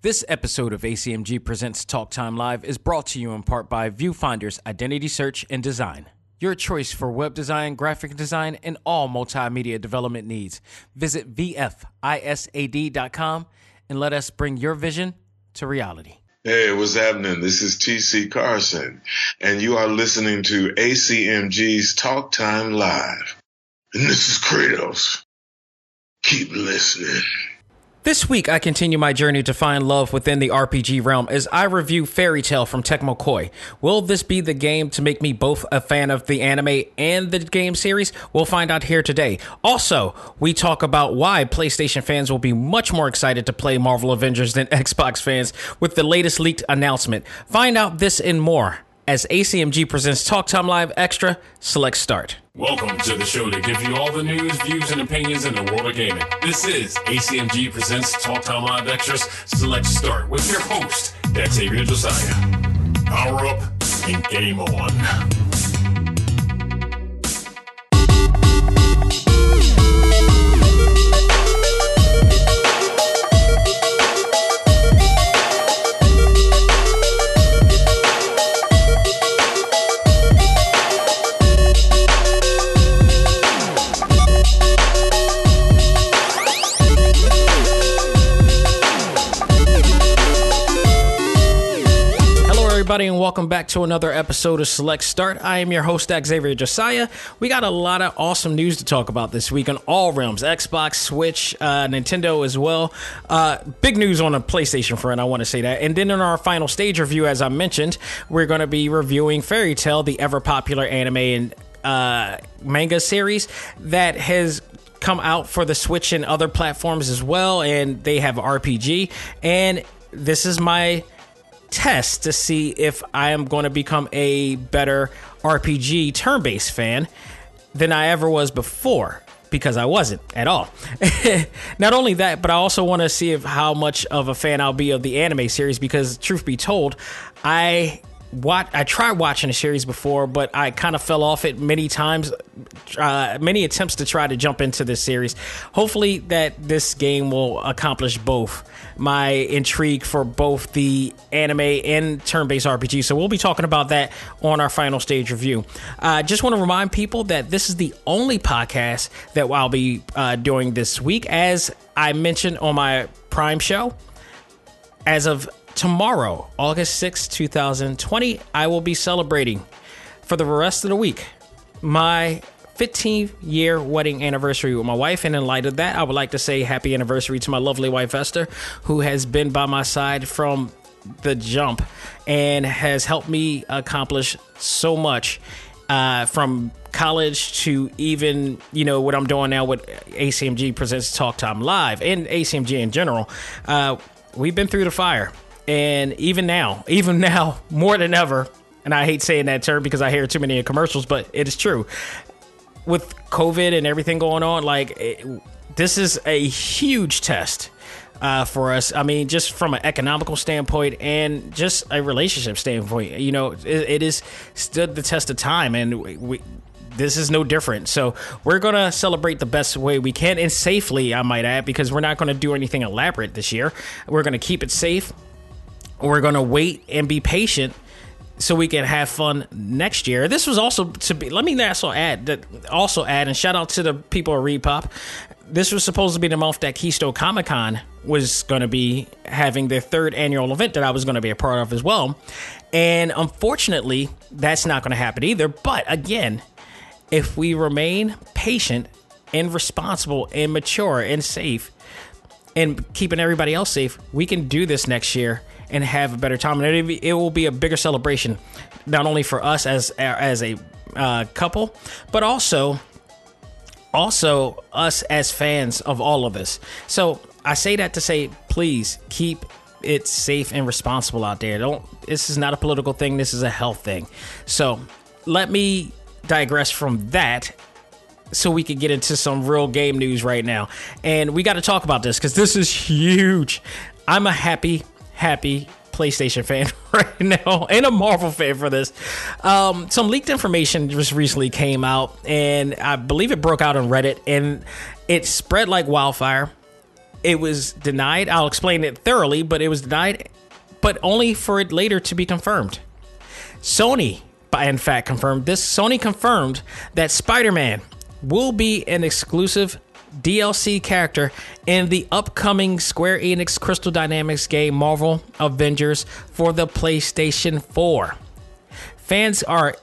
This episode of ACMG Presents Talk Time Live is brought to you in part by Viewfinder's Identity Search and Design. Your choice for web design, graphic design, and all multimedia development needs. Visit VFISAD.com and let us bring your vision to reality. Hey, what's happening? This is TC Carson, and you are listening to ACMG's Talk Time Live. And this is Kratos. Keep listening. This week, I continue my journey to find love within the RPG realm as I review Fairy Tail from Tecmo Koei. Will this be the game to make me both a fan of the anime and the game series? We'll find out here today. Also, we talk about why PlayStation fans will be much more excited to play Marvel Avengers than Xbox fans with the latest leaked announcement. Find out this and more as ACMG presents Talk Time Live Extra Select Start. Welcome to the show to give you all the news, views, and opinions in the world of gaming. This is ACMG presents Talk Time Live Extras Select Start with your host, Xavier Josiah. Power up and game on. Everybody, and welcome back to another episode of Select Start. I am your host, Xavier Josiah. We got a lot of awesome news to talk about this week on all realms Xbox, Switch, uh, Nintendo as well. Uh, big news on the PlayStation front, I want to say that. And then in our final stage review, as I mentioned, we're going to be reviewing Fairy Tail, the ever popular anime and uh, manga series that has come out for the Switch and other platforms as well. And they have RPG. And this is my test to see if I am going to become a better RPG turn based fan than I ever was before because I wasn't at all. Not only that, but I also want to see if how much of a fan I'll be of the anime series because truth be told, I what I tried watching a series before, but I kind of fell off it many times. Uh, many attempts to try to jump into this series. Hopefully, that this game will accomplish both my intrigue for both the anime and turn-based RPG. So we'll be talking about that on our final stage review. I uh, just want to remind people that this is the only podcast that I'll be uh, doing this week, as I mentioned on my Prime show. As of tomorrow, August 6, 2020, I will be celebrating for the rest of the week my 15th year wedding anniversary with my wife. And in light of that, I would like to say happy anniversary to my lovely wife, Esther, who has been by my side from the jump and has helped me accomplish so much uh, from college to even you know what I'm doing now with ACMG presents Talk Time Live and ACMG in general. Uh, we've been through the fire and even now, even now, more than ever, and I hate saying that term because I hear too many commercials, but it is true. With COVID and everything going on, like it, this is a huge test uh, for us. I mean, just from an economical standpoint and just a relationship standpoint, you know, it, it is stood the test of time, and we, we this is no different. So we're gonna celebrate the best way we can and safely, I might add, because we're not gonna do anything elaborate this year. We're gonna keep it safe we're going to wait and be patient so we can have fun next year. This was also to be. Let me also add that. Also add and shout out to the people at Repop. This was supposed to be the month that Keystone Comic Con was going to be having their third annual event that I was going to be a part of as well. And unfortunately, that's not going to happen either. But again, if we remain patient and responsible and mature and safe and keeping everybody else safe, we can do this next year and have a better time. And it, will be a bigger celebration, not only for us as as a uh, couple, but also also us as fans of all of this. So I say that to say, please keep it safe and responsible out there. Don't. This is not a political thing. This is a health thing. So let me digress from that so we could get into some real game news right now. And we got to talk about this because this is huge. I'm a happy happy PlayStation fan right now and a Marvel fan for this. Um, some leaked information just recently came out, and I believe it broke out on Reddit, and it spread like wildfire. it was denied. I'll explain it thoroughly, but it was denied, but only for it later to be confirmed. Sony, in fact, confirmed this. Sony confirmed that Spider Man will be an exclusive DLC character in the upcoming Square Enix Crystal Dynamics game Marvel Avengers for the PlayStation 4. Fans are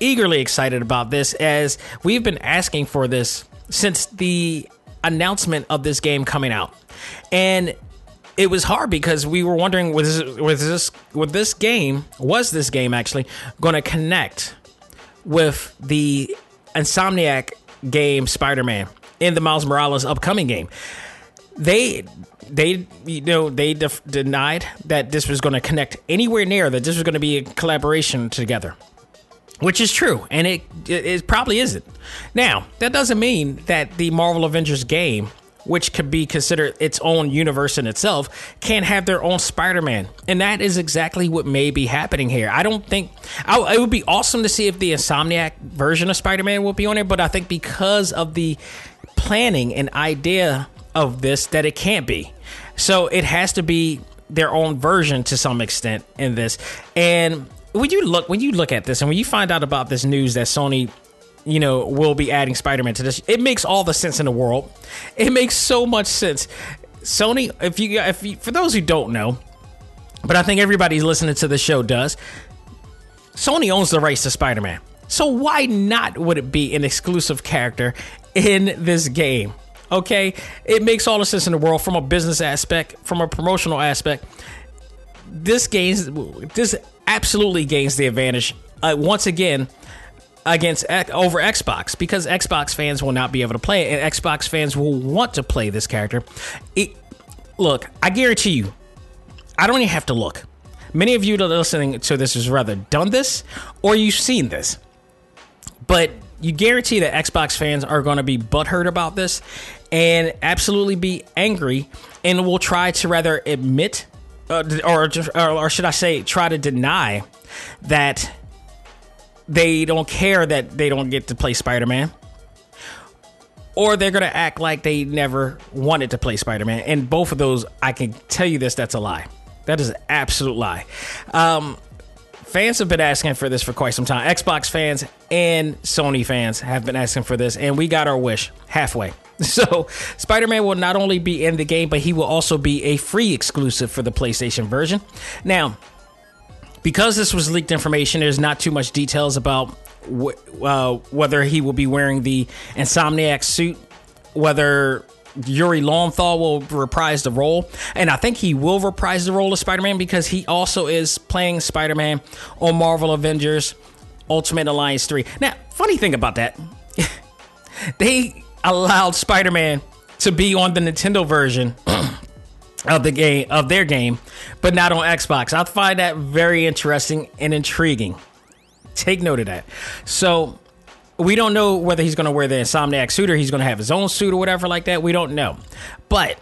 eagerly excited about this as we've been asking for this since the announcement of this game coming out. And it was hard because we were wondering was this, was this with this game was this game actually going to connect with the Insomniac game Spider-Man in the Miles Morales upcoming game. They they you know they def- denied that this was going to connect anywhere near that this was going to be a collaboration together which is true and it, it, it probably isn't now that doesn't mean that the marvel avengers game which could be considered its own universe in itself, can have their own Spider Man. And that is exactly what may be happening here. I don't think I, it would be awesome to see if the Insomniac version of Spider Man will be on it, but I think because of the planning and idea of this, that it can't be. So it has to be their own version to some extent in this. And when you look when you look at this and when you find out about this news that Sony you know, will be adding Spider Man to this. It makes all the sense in the world. It makes so much sense. Sony, if you, if you, for those who don't know, but I think everybody listening to the show does, Sony owns the rights to Spider Man. So why not would it be an exclusive character in this game? Okay, it makes all the sense in the world from a business aspect, from a promotional aspect. This gains, this absolutely gains the advantage. Uh, once again, against over Xbox because Xbox fans will not be able to play it, and Xbox fans will want to play this character. It, look, I guarantee you, I don't even have to look. Many of you that are listening to this has rather done this or you've seen this, but you guarantee that Xbox fans are going to be butthurt about this and absolutely be angry and will try to rather admit uh, or, or should I say, try to deny that they don't care that they don't get to play Spider Man. Or they're going to act like they never wanted to play Spider Man. And both of those, I can tell you this, that's a lie. That is an absolute lie. Um, fans have been asking for this for quite some time. Xbox fans and Sony fans have been asking for this, and we got our wish halfway. So, Spider Man will not only be in the game, but he will also be a free exclusive for the PlayStation version. Now, because this was leaked information, there's not too much details about wh- uh, whether he will be wearing the Insomniac suit, whether Yuri Lowenthal will reprise the role, and I think he will reprise the role of Spider-Man because he also is playing Spider-Man on Marvel Avengers Ultimate Alliance 3. Now, funny thing about that, they allowed Spider-Man to be on the Nintendo version of the game of their game, but not on Xbox. I find that very interesting and intriguing. Take note of that. So we don't know whether he's going to wear the Insomniac suit or he's going to have his own suit or whatever like that. We don't know, but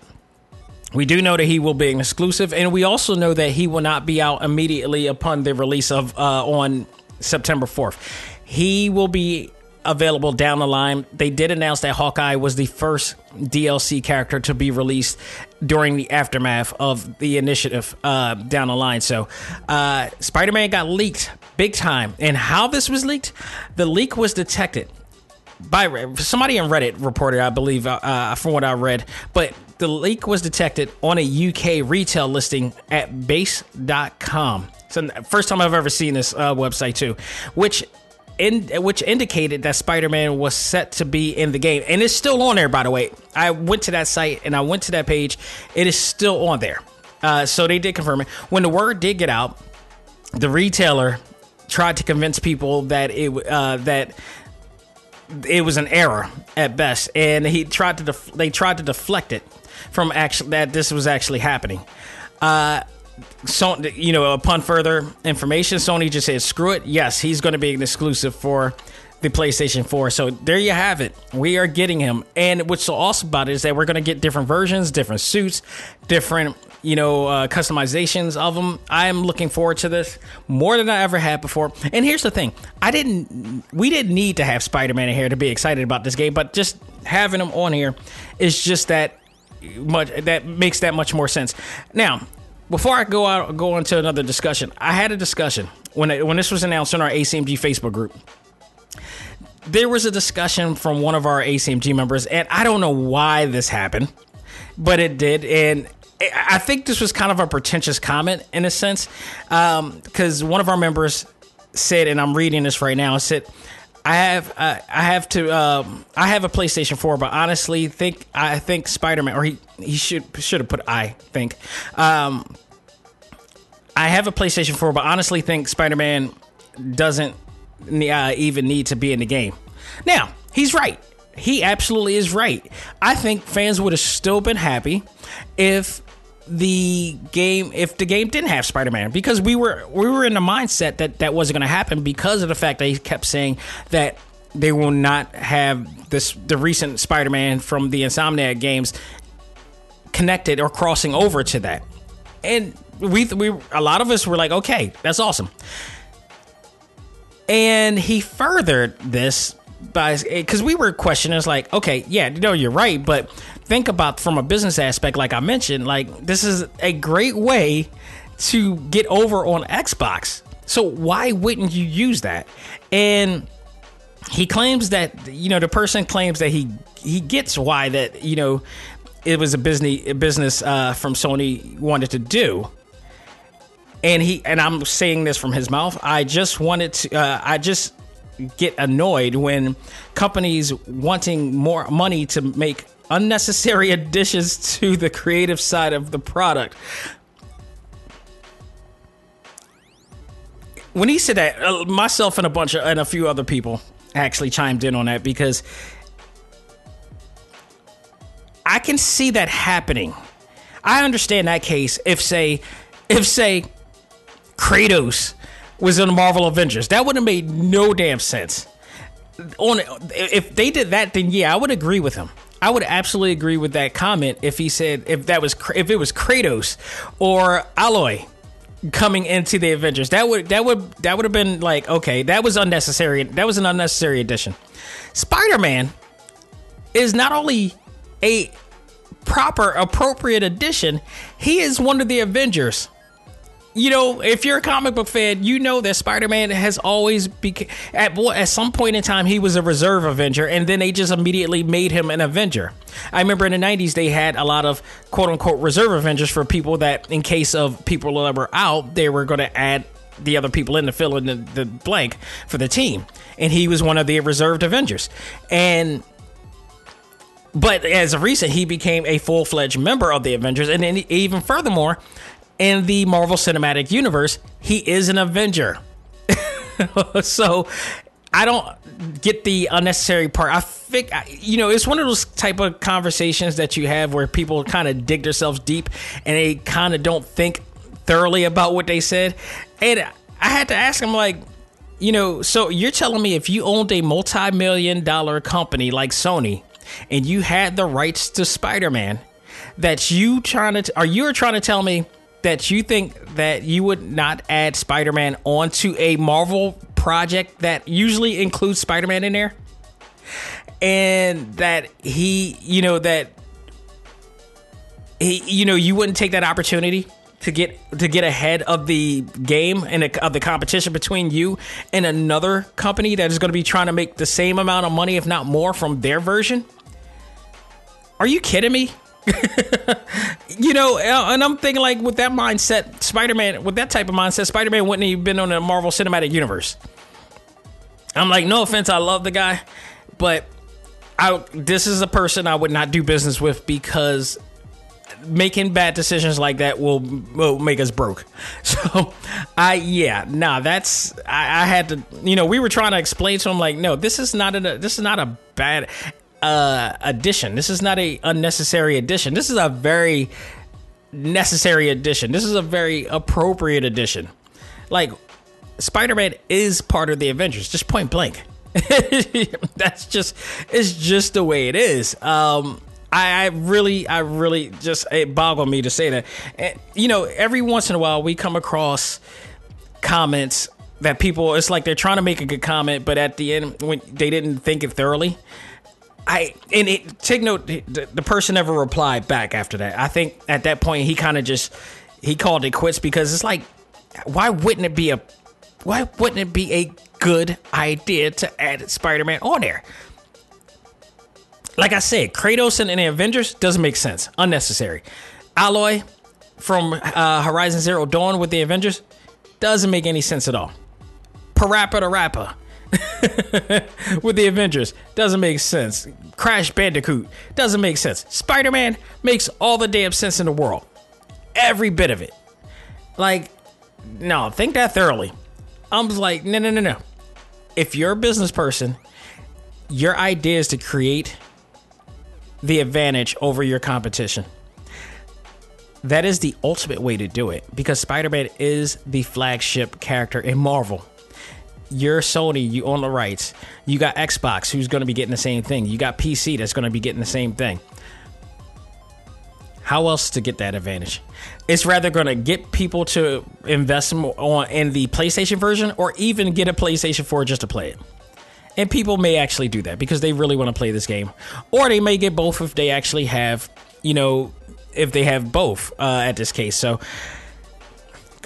we do know that he will be an exclusive, and we also know that he will not be out immediately upon the release of uh, on September fourth. He will be available down the line. They did announce that Hawkeye was the first DLC character to be released during the aftermath of the initiative uh, down the line. So, uh, Spider Man got leaked big time. And how this was leaked? The leak was detected by somebody on Reddit reported, I believe, uh, uh from what I read, but the leak was detected on a UK retail listing at base.com. So, first time I've ever seen this uh, website, too, which in, which indicated that Spider-Man was set to be in the game, and it's still on there. By the way, I went to that site and I went to that page. It is still on there. Uh, so they did confirm it. When the word did get out, the retailer tried to convince people that it uh, that it was an error at best, and he tried to def- they tried to deflect it from actually that this was actually happening. Uh, so you know, upon further information, Sony just said, "Screw it." Yes, he's going to be an exclusive for the PlayStation 4. So there you have it. We are getting him. And what's so awesome about it is that we're going to get different versions, different suits, different, you know, uh, customizations of them. I am looking forward to this more than I ever had before. And here's the thing I didn't, we didn't need to have Spider Man in here to be excited about this game, but just having him on here is just that much that makes that much more sense. Now, before I go out go into another discussion, I had a discussion when it, when this was announced in our ACMG Facebook group. There was a discussion from one of our ACMG members, and I don't know why this happened, but it did, and I think this was kind of a pretentious comment in a sense, because um, one of our members said, and I'm reading this right now, said. I have I have to um, I have a PlayStation 4, but honestly, think I think Spider Man or he he should should have put I think um, I have a PlayStation 4, but honestly, think Spider Man doesn't uh, even need to be in the game. Now he's right. He absolutely is right. I think fans would have still been happy if the game if the game didn't have Spider-Man because we were we were in the mindset that that wasn't going to happen because of the fact that he kept saying that they will not have this the recent Spider-Man from the Insomniac games connected or crossing over to that. And we we a lot of us were like, "Okay, that's awesome." And he furthered this by because we were questioning, it's like, okay, yeah, know, you're right, but think about from a business aspect, like I mentioned, like this is a great way to get over on Xbox. So why wouldn't you use that? And he claims that you know the person claims that he he gets why that you know it was a business a business uh, from Sony wanted to do. And he and I'm saying this from his mouth. I just wanted to. Uh, I just get annoyed when companies wanting more money to make unnecessary additions to the creative side of the product. When he said that, uh, myself and a bunch of and a few other people actually chimed in on that because I can see that happening. I understand that case if say if say Kratos was in the Marvel Avengers. That would have made no damn sense. On if they did that, then yeah, I would agree with him. I would absolutely agree with that comment if he said if that was if it was Kratos or Aloy coming into the Avengers. That would that would that would have been like okay, that was unnecessary. That was an unnecessary addition. Spider-Man is not only a proper appropriate addition, he is one of the Avengers you know, if you're a comic book fan, you know that Spider-Man has always become at at some point in time he was a reserve Avenger, and then they just immediately made him an Avenger. I remember in the '90s they had a lot of quote unquote reserve Avengers for people that, in case of people that were out, they were going to add the other people in to fill in the, the blank for the team, and he was one of the reserved Avengers, and but as of recent, he became a full fledged member of the Avengers, and then even furthermore, in the Marvel Cinematic Universe, he is an Avenger. so I don't get the unnecessary part. I think you know it's one of those type of conversations that you have where people kind of dig themselves deep and they kind of don't think thoroughly about what they said. And I had to ask him like, you know, so you're telling me if you owned a multi-million dollar company like Sony and you had the rights to Spider-Man, that you trying to are you trying to tell me that you think that you would not add Spider-Man onto a Marvel project that usually includes Spider-Man in there? And that he, you know, that he, you know, you wouldn't take that opportunity to get to get ahead of the game and of the competition between you and another company that is going to be trying to make the same amount of money, if not more, from their version. Are you kidding me? you know, uh, and I'm thinking like with that mindset, Spider Man, with that type of mindset, Spider Man wouldn't have been on the Marvel Cinematic Universe. I'm like, no offense, I love the guy, but I this is a person I would not do business with because making bad decisions like that will will make us broke. So I yeah, nah, that's I, I, had to you know, we were trying to explain to him like, no, this is not a this is not a bad uh, addition. This is not a unnecessary addition. This is a very necessary addition. This is a very appropriate addition. Like Spider-Man is part of the Avengers, just point blank. That's just it's just the way it is. Um, I, I, really, I really just it boggled me to say that. And, you know, every once in a while we come across comments that people it's like they're trying to make a good comment, but at the end when they didn't think it thoroughly I and it, take note. The, the person never replied back after that. I think at that point he kind of just he called it quits because it's like, why wouldn't it be a why wouldn't it be a good idea to add Spider-Man on there? Like I said, Kratos and the Avengers doesn't make sense. Unnecessary. Aloy from uh, Horizon Zero Dawn with the Avengers doesn't make any sense at all. Parappa the Rapper with the Avengers doesn't make sense. Crash Bandicoot doesn't make sense. Spider Man makes all the damn sense in the world. Every bit of it. Like, no, think that thoroughly. I'm like, no, no, no, no. If you're a business person, your idea is to create the advantage over your competition. That is the ultimate way to do it because Spider Man is the flagship character in Marvel. You're Sony, you own the rights. You got Xbox, who's going to be getting the same thing. You got PC, that's going to be getting the same thing. How else to get that advantage? It's rather going to get people to invest in the PlayStation version or even get a PlayStation 4 just to play it. And people may actually do that because they really want to play this game. Or they may get both if they actually have, you know, if they have both uh, at this case. So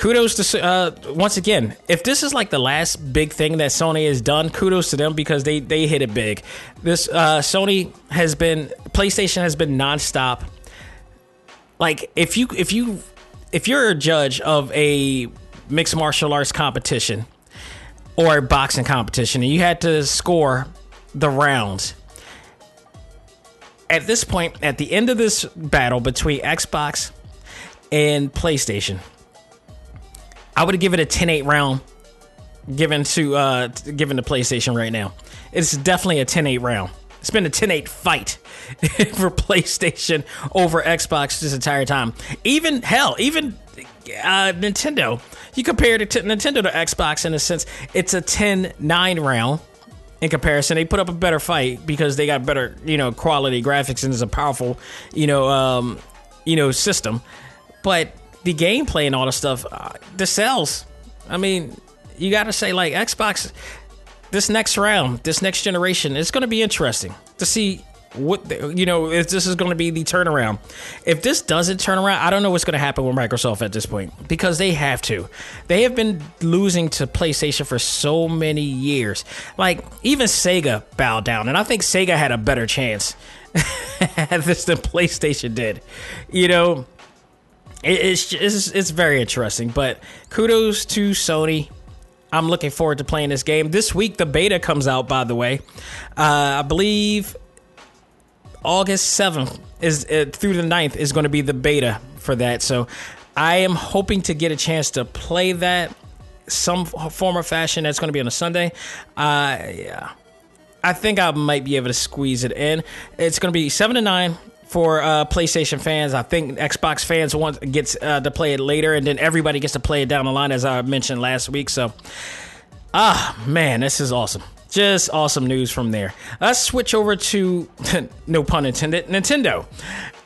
kudos to uh, once again if this is like the last big thing that sony has done kudos to them because they they hit it big. This uh, sony has been playstation has been nonstop. Like if you if you if you're a judge of a mixed martial arts competition or a boxing competition and you had to score the rounds at this point at the end of this battle between xbox and playstation I would give it a 10-8 round given to uh given to PlayStation right now. It's definitely a 10-8 round. It's been a 10-8 fight for PlayStation over Xbox this entire time. Even hell, even uh, Nintendo. You compare it to Nintendo to Xbox in a sense, it's a 10-9 round in comparison. They put up a better fight because they got better, you know, quality graphics and it's a powerful, you know, um, you know, system. But the gameplay and all the stuff, uh, the sales. I mean, you got to say like Xbox. This next round, this next generation, it's going to be interesting to see what the, you know if this is going to be the turnaround. If this doesn't turn around, I don't know what's going to happen with Microsoft at this point because they have to. They have been losing to PlayStation for so many years. Like even Sega bowed down, and I think Sega had a better chance at this than PlayStation did. You know, it's, it's it's very interesting. But kudos to Sony. I'm looking forward to playing this game. This week, the beta comes out, by the way. Uh, I believe August 7th is uh, through the 9th is going to be the beta for that. So I am hoping to get a chance to play that some form or fashion. That's going to be on a Sunday. Uh, yeah. I think I might be able to squeeze it in. It's going to be 7 to 9 for uh, PlayStation fans. I think Xbox fans want gets uh, to play it later, and then everybody gets to play it down the line, as I mentioned last week. So, ah, man, this is awesome. Just awesome news from there. Let's switch over to, no pun intended, Nintendo.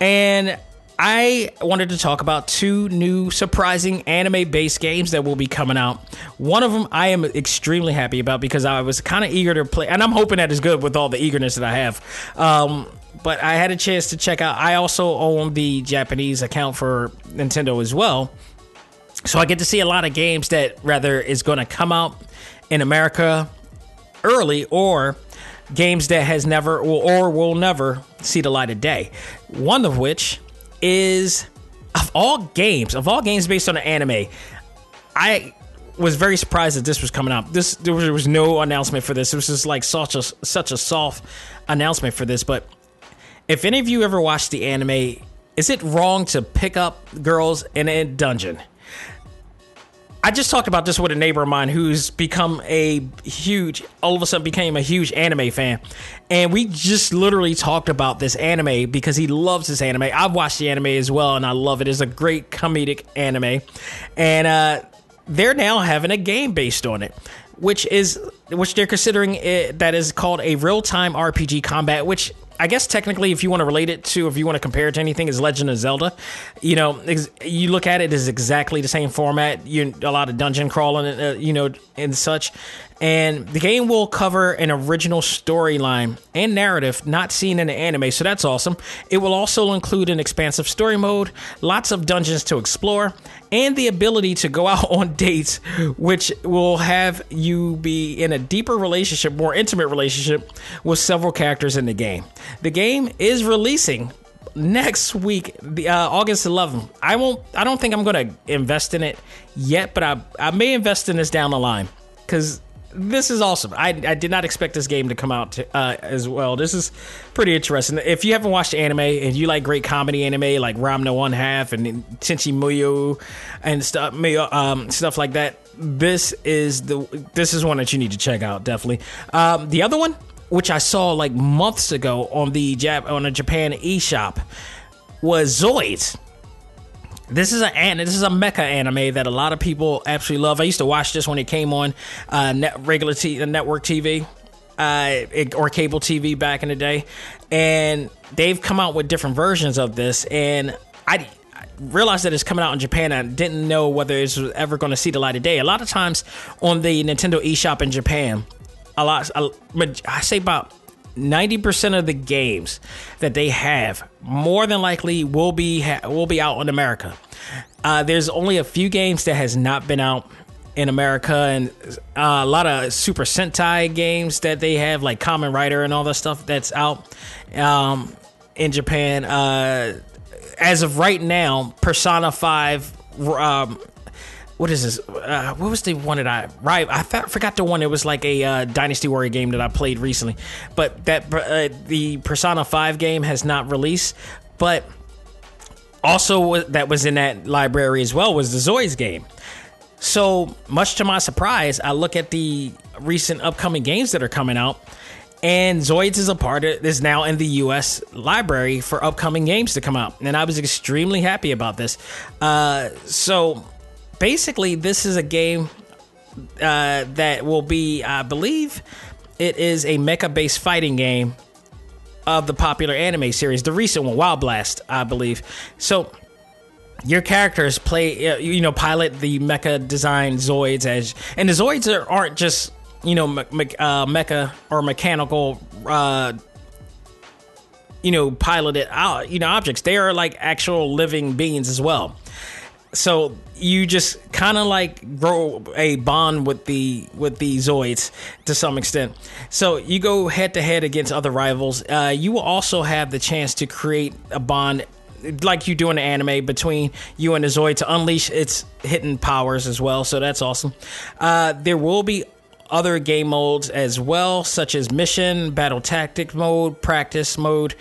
And I wanted to talk about two new surprising anime based games that will be coming out. One of them I am extremely happy about because I was kind of eager to play, and I'm hoping that is good with all the eagerness that I have. Um, but I had a chance to check out. I also own the Japanese account for Nintendo as well. So I get to see a lot of games that rather is going to come out in America early or games that has never or will never see the light of day. One of which is of all games, of all games based on an anime, I was very surprised that this was coming out. This there was, there was no announcement for this. It was just like such a such a soft announcement for this, but if any of you ever watched the anime, is it wrong to pick up girls in a dungeon? I just talked about this with a neighbor of mine who's become a huge, all of a sudden became a huge anime fan. And we just literally talked about this anime because he loves this anime. I've watched the anime as well and I love it. It's a great comedic anime. And uh, they're now having a game based on it which is which they're considering it, that is called a real time RPG combat, which I guess technically, if you want to relate it to, if you want to compare it to anything, is Legend of Zelda. You know, ex- you look at it as exactly the same format. You a lot of dungeon crawling, uh, you know, and such. And the game will cover an original storyline and narrative not seen in the anime, so that's awesome. It will also include an expansive story mode, lots of dungeons to explore, and the ability to go out on dates, which will have you be in a deeper relationship, more intimate relationship with several characters in the game. The game is releasing next week, the uh, August 11th. I won't. I don't think I'm to invest in it yet, but I I may invest in this down the line because this is awesome. I, I did not expect this game to come out to, uh, as well. This is pretty interesting. If you haven't watched anime and you like great comedy anime like Ranma One Half and Tenchi Muyo and stuff, um, stuff like that, this is the this is one that you need to check out definitely. Um, the other one, which I saw like months ago on the Jap on a Japan eShop, was Zoids. This is a this is a mecha anime that a lot of people absolutely love. I used to watch this when it came on uh, net, regular t- network TV uh, it, or cable TV back in the day, and they've come out with different versions of this. And I, I realized that it's coming out in Japan. I didn't know whether it was ever going to see the light of day. A lot of times on the Nintendo eShop in Japan, a lot I say about 90% of the games that they have more than likely will be ha- will be out in America. Uh, there's only a few games that has not been out in America and uh, a lot of Super Sentai games that they have like Kamen Rider and all that stuff that's out um, in Japan. Uh, as of right now, Persona 5 um, what is this? Uh, what was the one that I right? I forgot the one. It was like a uh, Dynasty Warrior game that I played recently, but that uh, the Persona Five game has not released. But also that was in that library as well was the Zoids game. So much to my surprise, I look at the recent upcoming games that are coming out, and Zoids is a part of is now in the U.S. library for upcoming games to come out, and I was extremely happy about this. Uh, so basically, this is a game uh, that will be, I believe, it is a mecha based fighting game of the popular anime series, the recent one, Wild Blast, I believe. So your characters play, uh, you know, pilot the mecha design Zoids as, and the Zoids are, aren't just you know me, uh, mecha or mechanical. Uh, you know, piloted out, you know, objects. They are like actual living beings as well so you just kind of like grow a bond with the with the Zoids to some extent. So you go head to head against other rivals. Uh, you will also have the chance to create a bond like you do in the anime between you and the Zoid to unleash its hidden powers as well. So that's awesome. Uh, there will be other game modes as well, such as mission, battle tactic mode, practice mode.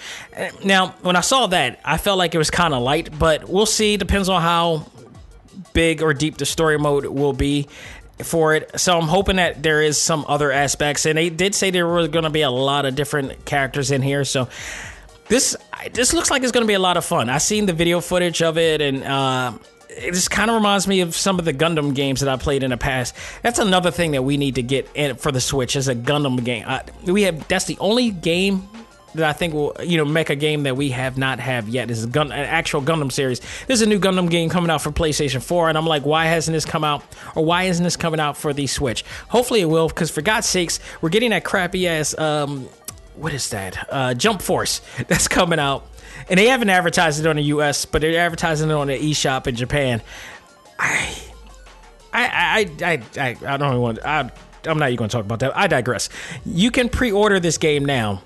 Now, when I saw that, I felt like it was kind of light, but we'll see. Depends on how big or deep the story mode will be for it. So I'm hoping that there is some other aspects. And they did say there were going to be a lot of different characters in here. So this this looks like it's going to be a lot of fun. I've seen the video footage of it, and uh, it just kind of reminds me of some of the Gundam games that I played in the past. That's another thing that we need to get in for the Switch is a Gundam game. Uh, we have that's the only game that I think will you know make a game that we have not have yet. This is Gun, an actual Gundam series. This is a new Gundam game coming out for PlayStation 4, and I'm like, why hasn't this come out, or why isn't this coming out for the Switch? Hopefully it will, because for God's sakes, we're getting that crappy ass um, what is that? Uh, Jump Force that's coming out, and they haven't advertised it on the U.S., but they're advertising it on the eShop in Japan. I, I, I, I, I, don't want. I, I'm not even going to talk about that. I digress. You can pre-order this game now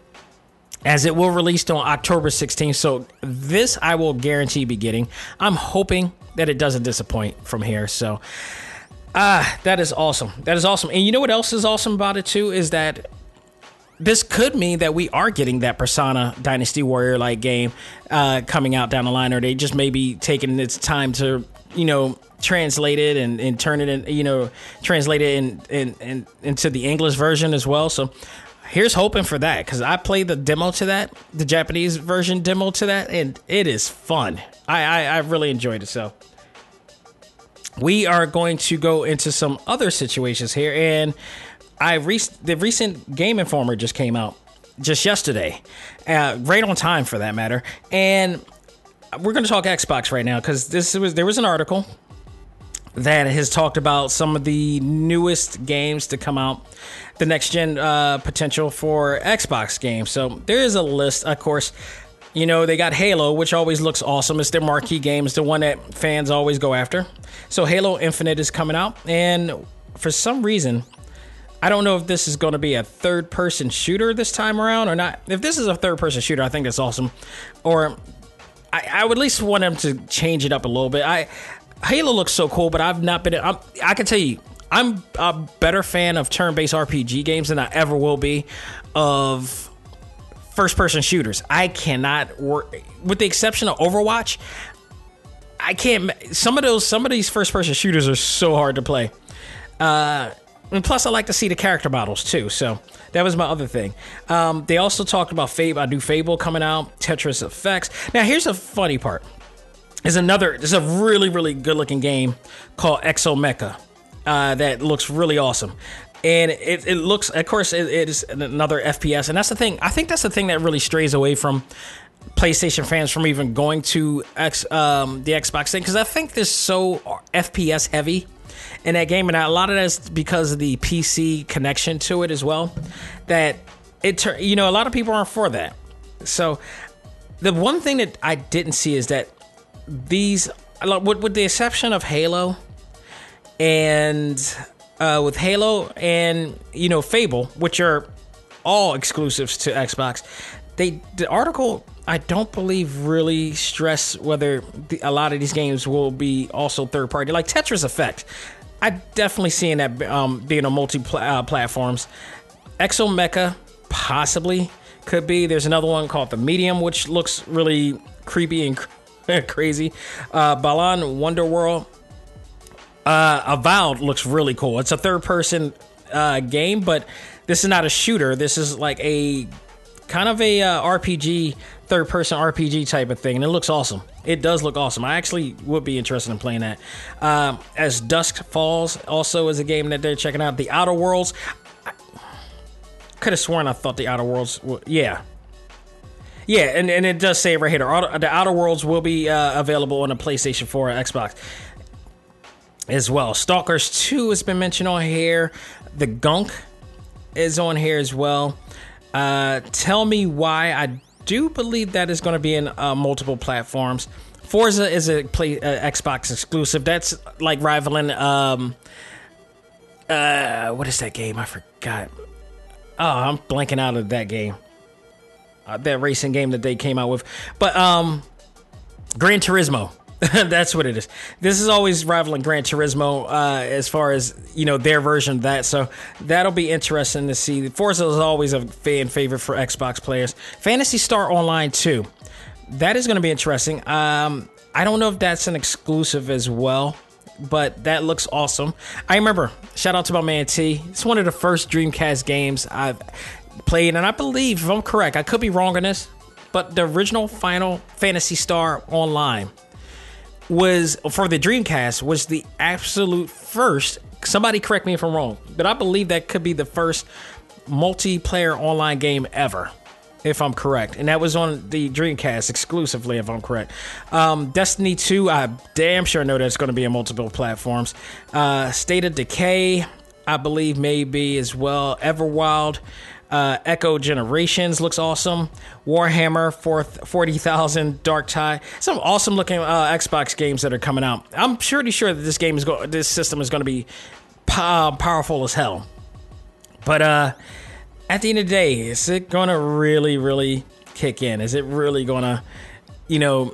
as it will release on October 16th. So this I will guarantee be getting. I'm hoping that it doesn't disappoint from here. So ah, that is awesome. That is awesome. And you know what else is awesome about it too is that this could mean that we are getting that Persona Dynasty Warrior like game uh, coming out down the line, or they just maybe taking its time to you know translate it and, and turn it in you know translate it in, in, in into the English version as well. So here's hoping for that because I played the demo to that, the Japanese version demo to that, and it is fun. I, I, I really enjoyed it. So we are going to go into some other situations here, and I re- the recent Game Informer just came out just yesterday, uh, right on time for that matter, and we're going to talk Xbox right now because this was there was an article that has talked about some of the newest games to come out, the next gen uh, potential for Xbox games. So there is a list, of course. You know, they got Halo, which always looks awesome. It's their marquee game, it's the one that fans always go after. So Halo Infinite is coming out, and for some reason, I don't know if this is going to be a third person shooter this time around or not. If this is a third person shooter, I think that's awesome. Or I, I would at least want them to change it up a little bit. I Halo looks so cool, but I've not been. I'm, I can tell you, I'm a better fan of turn based RPG games than I ever will be of first person shooters. I cannot work, with the exception of Overwatch. I can't. Some of those, some of these first person shooters are so hard to play. Uh, and plus, I like to see the character models too. So that was my other thing. Um, they also talked about Fable, I do Fable coming out, Tetris Effects. Now, here's the funny part: is another. There's a really, really good looking game called Exomecha uh, that looks really awesome. And it, it looks, of course, it, it is another FPS, and that's the thing. I think that's the thing that really strays away from PlayStation fans from even going to X, um, the Xbox thing because I think this so FPS heavy in that game, and a lot of that's because of the PC connection to it as well. That it, you know, a lot of people aren't for that. So the one thing that I didn't see is that these, with, with the exception of Halo, and uh, with Halo and you know Fable, which are all exclusives to Xbox, they the article I don't believe really stress whether the, a lot of these games will be also third party, like Tetris Effect. I definitely seeing that um, being on multi uh, platforms. Exomecha possibly could be. There's another one called the Medium, which looks really creepy and cr- crazy. Uh, Balan Wonder World. Uh, Avowed looks really cool. It's a third person uh, game, but this is not a shooter. This is like a kind of a uh, RPG, third person RPG type of thing, and it looks awesome. It does look awesome. I actually would be interested in playing that. Um, as Dusk Falls also is a game that they're checking out. The Outer Worlds. I could have sworn I thought the Outer Worlds. Were, yeah. Yeah, and, and it does say right here the Outer Worlds will be uh, available on a PlayStation 4 or Xbox as well. Stalkers 2 has been mentioned on here. The Gunk is on here as well. Uh, tell me why I do believe that is going to be in uh, multiple platforms. Forza is a play uh, Xbox exclusive. That's like rivaling um uh what is that game? I forgot. Oh, I'm blanking out of that game. Uh, that racing game that they came out with. But um Gran Turismo. That's what it is. This is always rivaling Gran Turismo uh, as far as you know their version of that. So that'll be interesting to see. Forza is always a fan favorite for Xbox players. Phantasy Star Online 2. That is going to be interesting. Um, I don't know if that's an exclusive as well, but that looks awesome. I remember. Shout out to my man T. It's one of the first Dreamcast games I've played, and I believe, if I'm correct, I could be wrong on this, but the original Final Fantasy Star Online was for the Dreamcast was the absolute first. Somebody correct me if I'm wrong, but I believe that could be the first multiplayer online game ever, if I'm correct. And that was on the Dreamcast exclusively, if I'm correct. Um, Destiny 2, I damn sure know that's going to be on multiple platforms. Uh, State of Decay, I believe, maybe as well. Everwild. Uh, Echo Generations looks awesome. Warhammer 40,000 Dark Tide. Some awesome looking uh, Xbox games that are coming out. I'm pretty sure that this game is go- this system is going to be po- powerful as hell. But uh, at the end of the day, is it going to really, really kick in? Is it really going to, you know,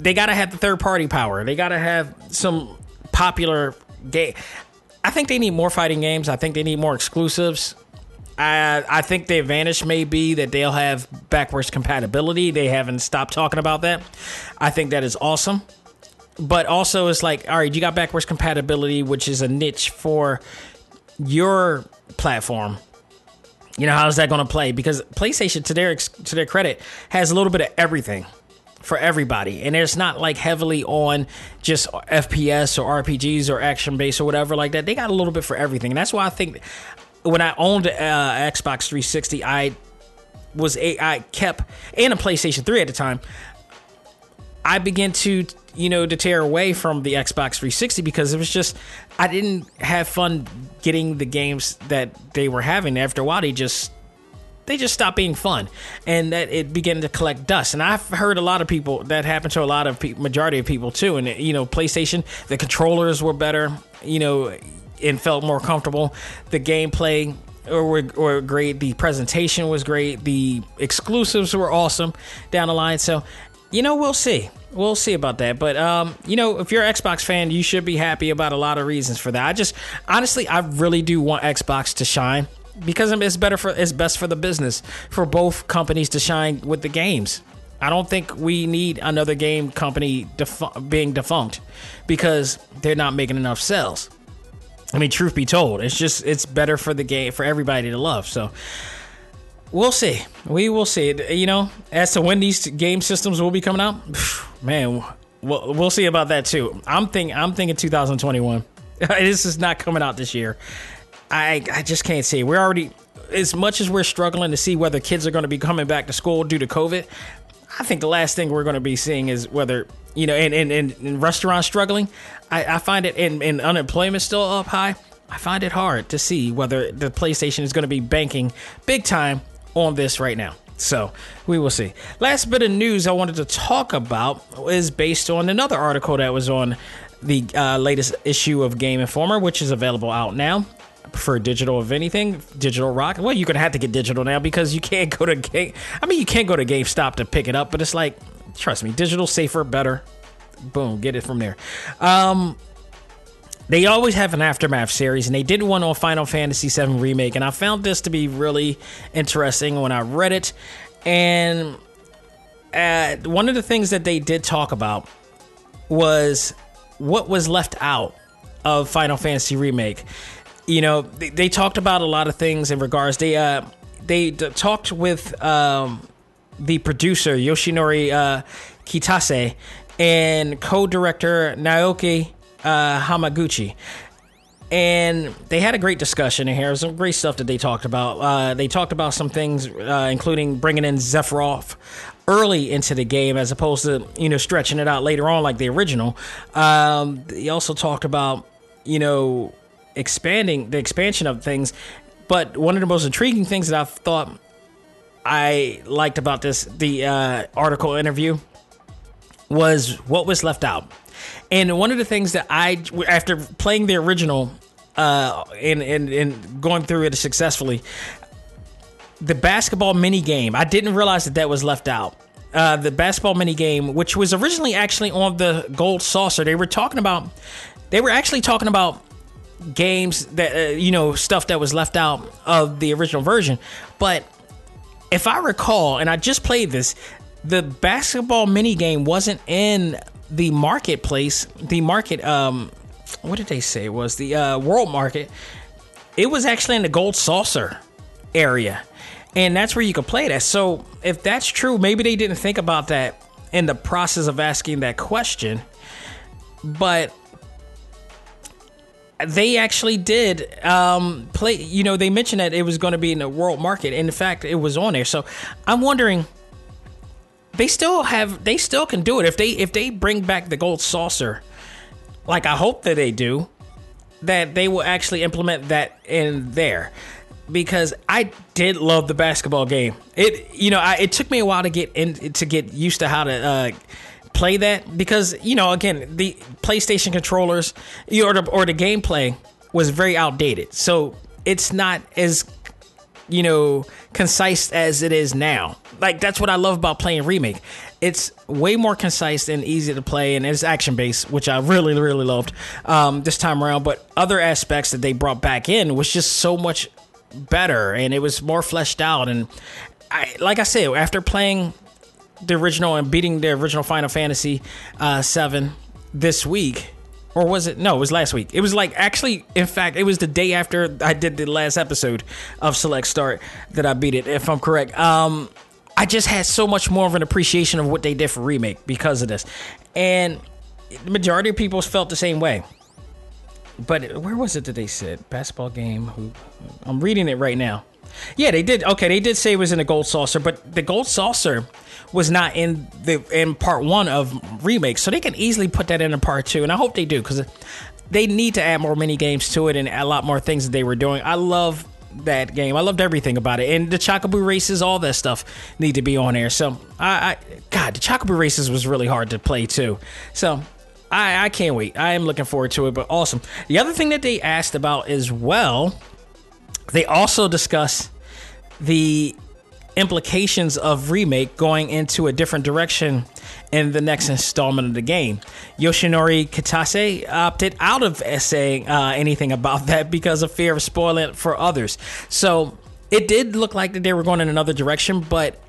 they got to have the third party power. They got to have some popular game. I think they need more fighting games. I think they need more exclusives. I, I think the advantage may be that they'll have backwards compatibility. They haven't stopped talking about that. I think that is awesome. But also, it's like, all right, you got backwards compatibility, which is a niche for your platform. You know, how's that going to play? Because PlayStation, to their to their credit, has a little bit of everything for everybody, and it's not like heavily on just FPS or RPGs or action based or whatever like that. They got a little bit for everything, and that's why I think when I owned uh, Xbox 360, I was a I kept and a PlayStation 3 at the time. I began to, you know, to tear away from the Xbox 360 because it was just, I didn't have fun getting the games that they were having. After a while, they just, they just stopped being fun, and that it began to collect dust. And I've heard a lot of people that happened to a lot of majority of people too. And you know, PlayStation, the controllers were better, you know, and felt more comfortable. The gameplay were, were great. The presentation was great. The exclusives were awesome down the line. So you know, we'll see. We'll see about that. But um, you know, if you're an Xbox fan, you should be happy about a lot of reasons for that. I just honestly, I really do want Xbox to shine because it's better for it's best for the business for both companies to shine with the games. I don't think we need another game company defu- being defunct because they're not making enough sales. I mean, truth be told, it's just it's better for the game for everybody to love. So we'll see. We will see. You know, as to when these game systems will be coming out, man, we'll, we'll see about that too. I'm thinking I'm thinking 2021. this is not coming out this year. I I just can't see. We're already as much as we're struggling to see whether kids are going to be coming back to school due to COVID. I think the last thing we're going to be seeing is whether you know, and and, and, and restaurants struggling. I, I find it, and, and unemployment still up high. I find it hard to see whether the PlayStation is going to be banking big time on this right now. So we will see. Last bit of news I wanted to talk about is based on another article that was on the uh, latest issue of Game Informer, which is available out now. I prefer digital of anything, digital rock. Well, you're gonna have to get digital now because you can't go to game. I mean, you can't go to GameStop to pick it up, but it's like, trust me, digital safer, better. Boom, get it from there. Um, they always have an aftermath series, and they did one on Final Fantasy VII Remake, and I found this to be really interesting when I read it. And uh, one of the things that they did talk about was what was left out of Final Fantasy Remake. You know, they, they talked about a lot of things in regards. They uh, they talked with um, the producer Yoshinori uh, Kitase and co-director Naoki uh, Hamaguchi. And they had a great discussion in here. Some great stuff that they talked about. Uh, they talked about some things, uh, including bringing in Sephiroth early into the game as opposed to you know stretching it out later on like the original. Um, they also talked about you know expanding the expansion of things. But one of the most intriguing things that I thought I liked about this the uh, article interview was what was left out. And one of the things that I, after playing the original uh, and, and, and going through it successfully, the basketball mini game, I didn't realize that that was left out. Uh, the basketball mini game, which was originally actually on the gold saucer, they were talking about, they were actually talking about games that, uh, you know, stuff that was left out of the original version. But if I recall, and I just played this, the basketball mini game wasn't in the marketplace, the market, um, what did they say it was the uh, world market? It was actually in the gold saucer area, and that's where you could play that. So if that's true, maybe they didn't think about that in the process of asking that question, but they actually did um, play. You know, they mentioned that it was going to be in the world market, in fact, it was on there. So I'm wondering they still have they still can do it if they if they bring back the gold saucer like i hope that they do that they will actually implement that in there because i did love the basketball game it you know I, it took me a while to get in to get used to how to uh, play that because you know again the playstation controllers or the, or the gameplay was very outdated so it's not as you know concise as it is now like that's what I love about playing remake. It's way more concise and easy to play, and it's action based, which I really really loved um, this time around. But other aspects that they brought back in was just so much better, and it was more fleshed out. And I, like I said, after playing the original and beating the original Final Fantasy uh, Seven this week, or was it no it was last week it was like actually in fact it was the day after i did the last episode of select start that i beat it if i'm correct um I just had so much more of an appreciation of what they did for remake because of this, and the majority of people felt the same way. But where was it that they said basketball game? I'm reading it right now. Yeah, they did. Okay, they did say it was in the gold saucer, but the gold saucer was not in the in part one of remake, so they can easily put that in a part two, and I hope they do because they need to add more mini games to it and a lot more things that they were doing. I love that game. I loved everything about it, and the Chocobo races, all that stuff need to be on there. So I, I God, the Chocobo races was really hard to play too. So I, I can't wait. I am looking forward to it, but awesome. The other thing that they asked about as well, they also discuss the implications of remake going into a different direction in the next installment of the game. Yoshinori Kitase opted out of saying uh, anything about that because of fear of spoiling it for others. So it did look like that they were going in another direction, but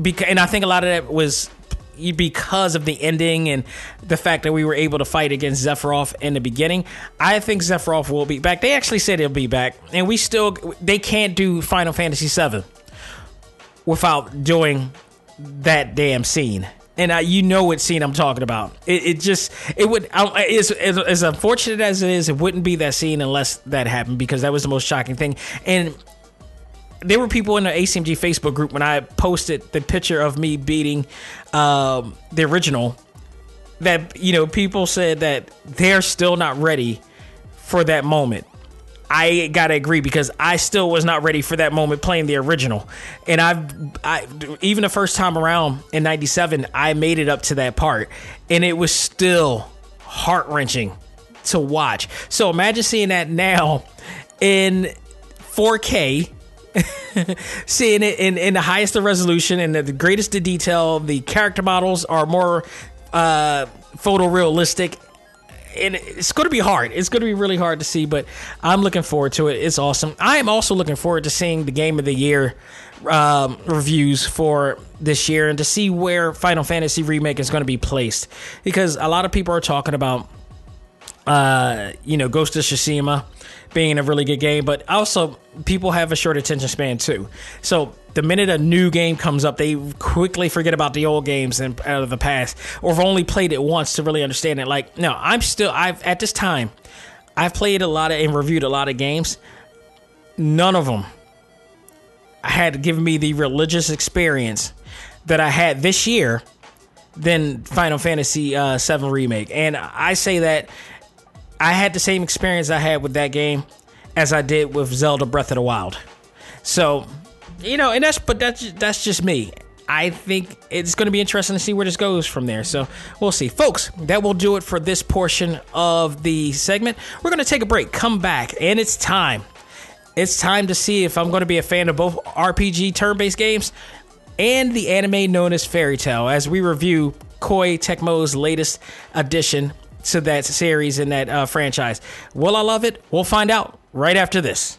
because, and I think a lot of that was because of the ending and the fact that we were able to fight against Sephiroth in the beginning. I think Sephiroth will be back. They actually said he'll be back, and we still they can't do Final Fantasy VII without doing that damn scene. And uh, you know what scene I'm talking about. It, it just it would as, as, as unfortunate as it is, it wouldn't be that scene unless that happened because that was the most shocking thing. And there were people in the ACMG Facebook group when I posted the picture of me beating um, the original. That you know, people said that they're still not ready for that moment. I gotta agree because I still was not ready for that moment playing the original, and I've I, even the first time around in '97, I made it up to that part, and it was still heart wrenching to watch. So imagine seeing that now in 4K seeing it in, in the highest of resolution and the greatest of detail. The character models are more uh, photorealistic. And it's going to be hard. It's going to be really hard to see, but I'm looking forward to it. It's awesome. I am also looking forward to seeing the game of the year um, reviews for this year and to see where Final Fantasy Remake is going to be placed. Because a lot of people are talking about, uh, you know, Ghost of Tsushima being a really good game, but also people have a short attention span too. So the minute a new game comes up, they quickly forget about the old games and out of the past, or have only played it once to really understand it. Like, no, I'm still I've at this time, I've played a lot of and reviewed a lot of games. None of them had given me the religious experience that I had this year than Final Fantasy uh, VII Remake, and I say that I had the same experience I had with that game as I did with Zelda Breath of the Wild. So, you know, and that's but that's that's just me. I think it's going to be interesting to see where this goes from there. So we'll see. Folks, that will do it for this portion of the segment. We're going to take a break, come back, and it's time. It's time to see if I'm going to be a fan of both RPG turn based games and the anime known as Fairy Tail as we review Koei Tecmo's latest addition to that series and that uh, franchise. Will I love it? We'll find out right after this.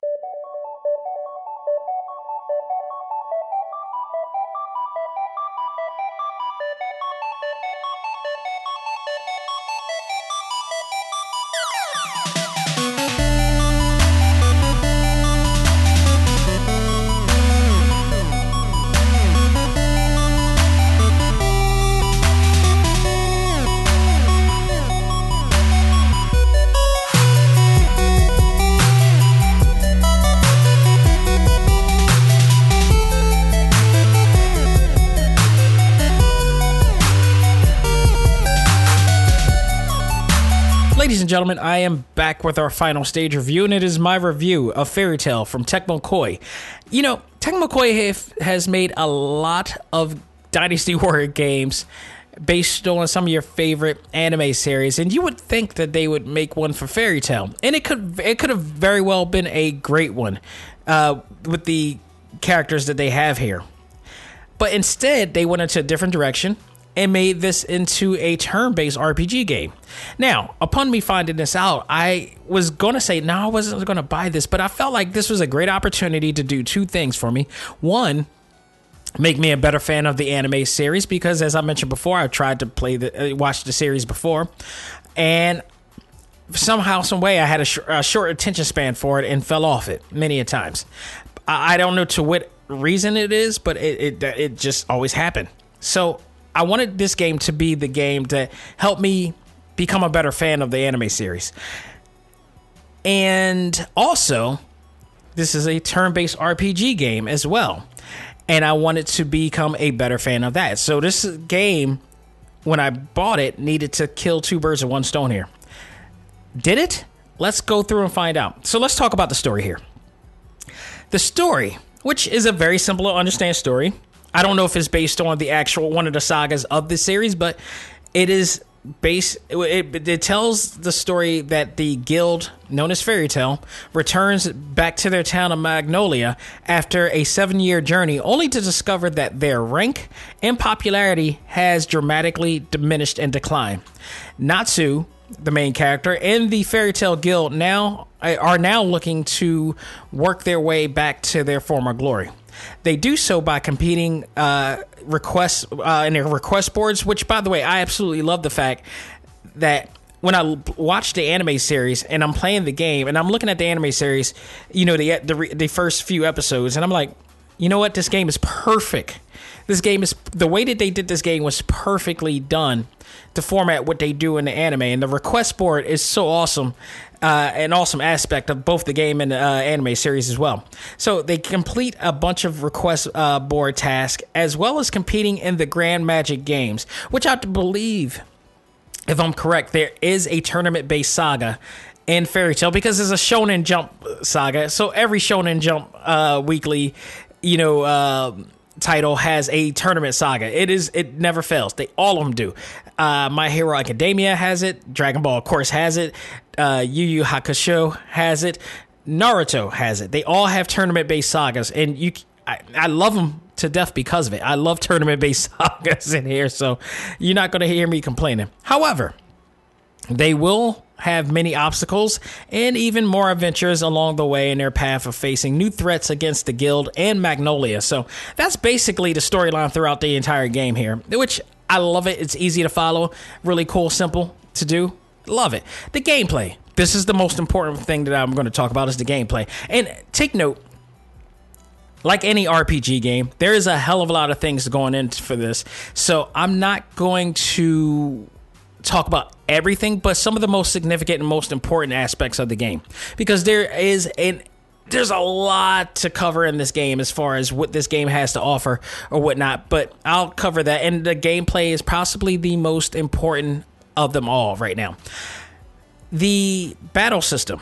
Gentlemen, I am back with our final stage review, and it is my review of Fairy Tail from Tecmo Koei. You know, Tecmo Koei has made a lot of Dynasty Warrior games based on some of your favorite anime series, and you would think that they would make one for Fairy Tail, and it could it could have very well been a great one uh, with the characters that they have here. But instead, they went into a different direction and made this into a turn-based RPG game. Now, upon me finding this out, I was going to say no, I wasn't going to buy this, but I felt like this was a great opportunity to do two things for me. One, make me a better fan of the anime series because as I mentioned before, I've tried to play the uh, watch the series before and somehow some way I had a, sh- a short attention span for it and fell off it many a times. I, I don't know to what reason it is, but it, it it just always happened. So I wanted this game to be the game to help me become a better fan of the anime series. And also, this is a turn based RPG game as well. And I wanted to become a better fan of that. So, this game, when I bought it, needed to kill two birds with one stone here. Did it? Let's go through and find out. So, let's talk about the story here. The story, which is a very simple to understand story, I don't know if it's based on the actual one of the sagas of the series, but it is based. It, it, tells the story that the guild known as Fairy Tail returns back to their town of Magnolia after a seven-year journey, only to discover that their rank and popularity has dramatically diminished and declined. Natsu, the main character, and the Fairy Tail Guild now are now looking to work their way back to their former glory. They do so by competing uh, requests uh, in their request boards, which, by the way, I absolutely love the fact that when I watch the anime series and I'm playing the game and I'm looking at the anime series, you know, the the, the first few episodes, and I'm like, you know what, this game is perfect. This game is the way that they did this game was perfectly done to format what they do in the anime, and the request board is so awesome uh, an awesome aspect of both the game and the uh, anime series as well. So they complete a bunch of request uh, board tasks as well as competing in the Grand Magic Games, which I believe, if I'm correct, there is a tournament based saga in Fairy Tail because it's a Shonen Jump saga. So every Shonen Jump uh, weekly, you know uh, title has a tournament saga. It is it never fails. They all of them do. Uh, My Hero Academia has it. Dragon Ball, of course, has it. Uh, Yu Yu Hakusho has it. Naruto has it. They all have tournament based sagas, and you, I, I love them to death because of it. I love tournament based sagas in here, so you're not going to hear me complaining. However, they will have many obstacles and even more adventures along the way in their path of facing new threats against the guild and Magnolia. So that's basically the storyline throughout the entire game here, which I love it. It's easy to follow, really cool, simple to do. Love it. The gameplay. This is the most important thing that I'm going to talk about is the gameplay. And take note, like any RPG game, there is a hell of a lot of things going in for this. So I'm not going to talk about everything, but some of the most significant and most important aspects of the game. Because there is an there's a lot to cover in this game as far as what this game has to offer or whatnot, but I'll cover that. And the gameplay is possibly the most important of them all right now. The battle system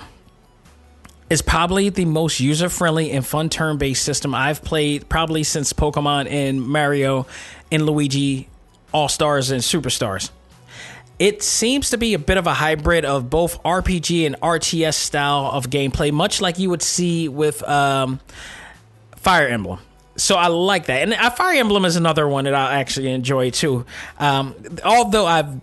is probably the most user friendly and fun turn based system I've played probably since Pokemon and Mario and Luigi All Stars and Superstars. It seems to be a bit of a hybrid of both RPG and RTS style of gameplay, much like you would see with um, Fire Emblem. So I like that, and uh, Fire Emblem is another one that I actually enjoy too. Um, although I've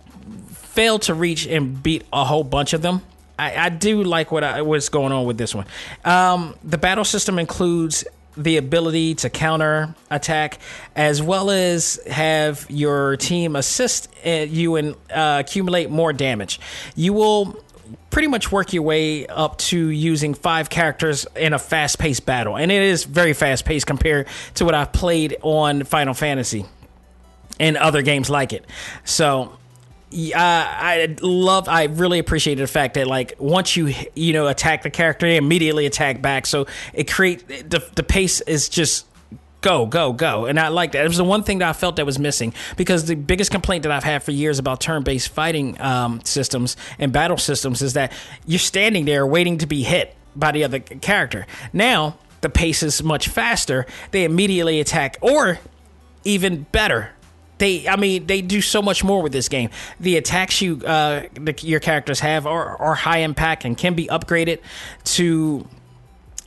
failed to reach and beat a whole bunch of them, I, I do like what I, what's going on with this one. Um, the battle system includes the ability to counter attack as well as have your team assist uh, you and uh, accumulate more damage. You will pretty much work your way up to using five characters in a fast paced battle. And it is very fast paced compared to what I've played on Final Fantasy and other games like it. So uh, I love, I really appreciated the fact that like once you you know attack the character, they immediately attack back. So it create the the pace is just go go go, and I like that. It was the one thing that I felt that was missing because the biggest complaint that I've had for years about turn based fighting um, systems and battle systems is that you're standing there waiting to be hit by the other character. Now the pace is much faster. They immediately attack, or even better, they, I mean, they do so much more with this game. The attacks you, uh, the, your characters have are, are high impact and can be upgraded to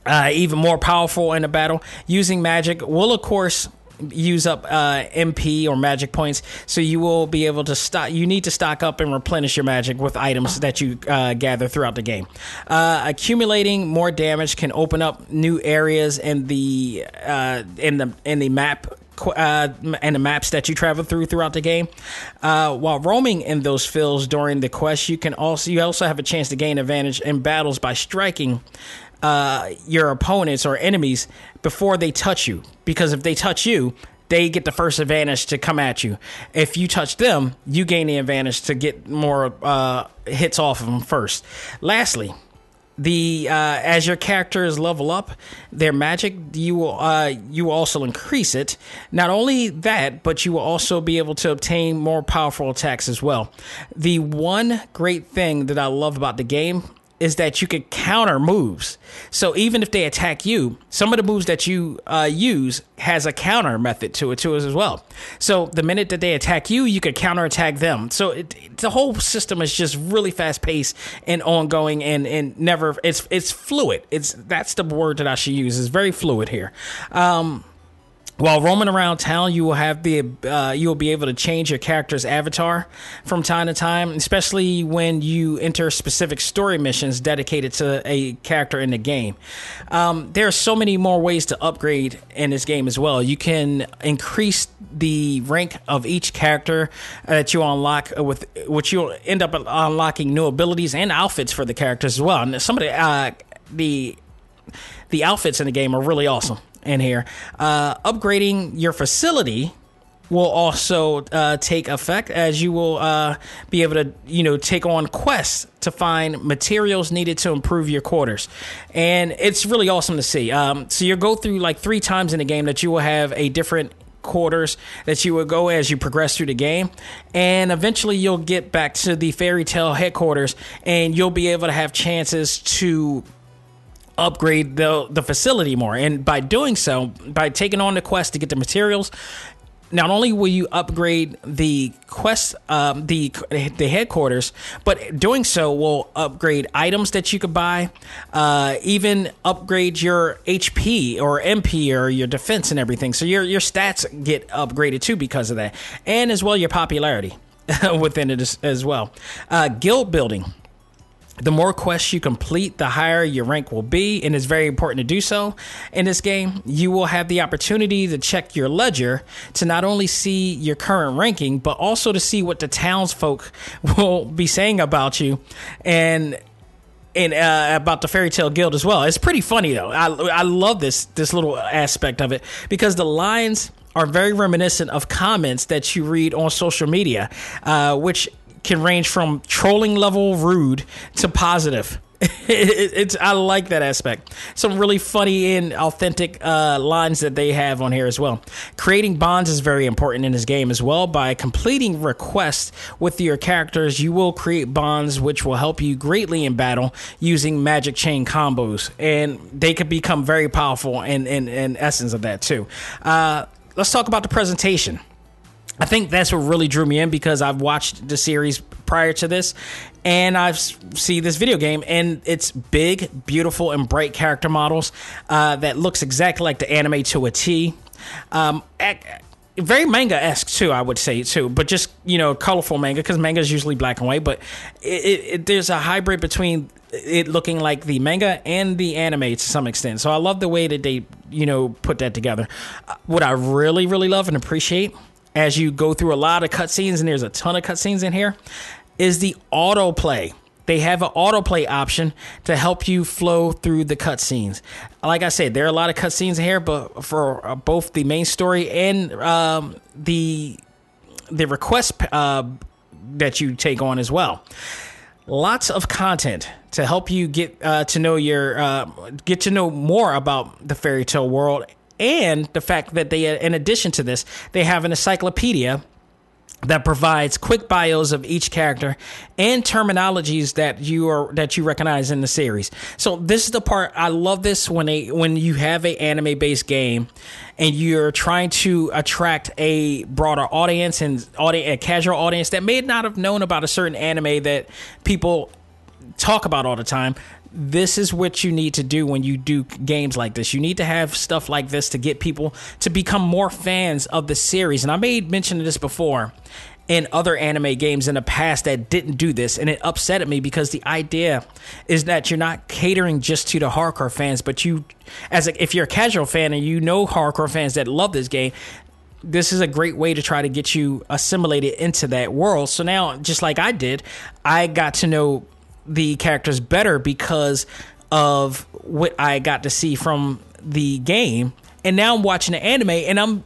uh, even more powerful in a battle. Using magic will, of course, use up uh, MP or magic points, so you will be able to stock. You need to stock up and replenish your magic with items that you uh, gather throughout the game. Uh, accumulating more damage can open up new areas in the uh, in the in the map uh, and the maps that you travel through throughout the game. Uh, while roaming in those fields during the quest, you can also you also have a chance to gain advantage in battles by striking uh, your opponents or enemies before they touch you. Because if they touch you, they get the first advantage to come at you. If you touch them, you gain the advantage to get more uh, hits off of them first. Lastly, the uh, as your characters level up their magic, you will uh, you will also increase it. Not only that, but you will also be able to obtain more powerful attacks as well. The one great thing that I love about the game is that you can counter moves. So even if they attack you, some of the moves that you uh, use has a counter method to it too as well. So the minute that they attack you, you can counter attack them. So it, the whole system is just really fast paced and ongoing and and never it's it's fluid. It's that's the word that I should use. It's very fluid here. Um, while roaming around town, you will have the uh, you will be able to change your character's avatar from time to time, especially when you enter specific story missions dedicated to a character in the game. Um, there are so many more ways to upgrade in this game as well. You can increase the rank of each character that you unlock with which you'll end up unlocking new abilities and outfits for the characters as well. And some of the uh, the the outfits in the game are really awesome in here. Uh, upgrading your facility will also uh, take effect as you will uh, be able to you know take on quests to find materials needed to improve your quarters. And it's really awesome to see. Um, so you'll go through like three times in the game that you will have a different quarters that you will go as you progress through the game. And eventually you'll get back to the Fairy Tail headquarters and you'll be able to have chances to upgrade the the facility more. And by doing so, by taking on the quest to get the materials, not only will you upgrade the quest, um, the the headquarters, but doing so will upgrade items that you could buy, uh, even upgrade your HP or MP or your defense and everything. So your your stats get upgraded too because of that, and as well your popularity within it as, as well. Uh, guild building the more quests you complete, the higher your rank will be, and it's very important to do so. In this game, you will have the opportunity to check your ledger to not only see your current ranking, but also to see what the townsfolk will be saying about you and and uh, about the Fairy Tail guild as well. It's pretty funny though. I I love this this little aspect of it because the lines are very reminiscent of comments that you read on social media, uh, which can range from trolling level rude to positive. it, it's I like that aspect. Some really funny and authentic uh, lines that they have on here as well. Creating bonds is very important in this game as well. By completing requests with your characters, you will create bonds which will help you greatly in battle using magic chain combos, and they could become very powerful in in, in essence of that too. Uh, let's talk about the presentation. I think that's what really drew me in because I've watched the series prior to this and I've see this video game and it's big, beautiful, and bright character models uh, that looks exactly like the anime to a T. Um, very manga esque too, I would say too, but just you know, colorful manga because manga is usually black and white. But it, it, there's a hybrid between it looking like the manga and the anime to some extent. So I love the way that they you know put that together. Uh, what I really really love and appreciate as you go through a lot of cutscenes, and there's a ton of cutscenes in here, is the autoplay. They have an autoplay option to help you flow through the cutscenes. Like I said, there are a lot of cutscenes in here, but for uh, both the main story and um, the the request uh, that you take on as well. Lots of content to help you get uh, to know your uh, get to know more about the Fairy Tail world and the fact that they, uh, in addition to this, they have an encyclopedia that provides quick bios of each character and terminologies that you are that you recognize in the series. So this is the part I love this when a when you have a anime based game and you're trying to attract a broader audience and audience, a casual audience that may not have known about a certain anime that people talk about all the time this is what you need to do when you do games like this. You need to have stuff like this to get people to become more fans of the series. And I made mention of this before in other anime games in the past that didn't do this, and it upset me because the idea is that you're not catering just to the hardcore fans, but you, as a, if you're a casual fan and you know hardcore fans that love this game, this is a great way to try to get you assimilated into that world. So now, just like I did, I got to know the characters better because of what I got to see from the game. And now I'm watching the anime and I'm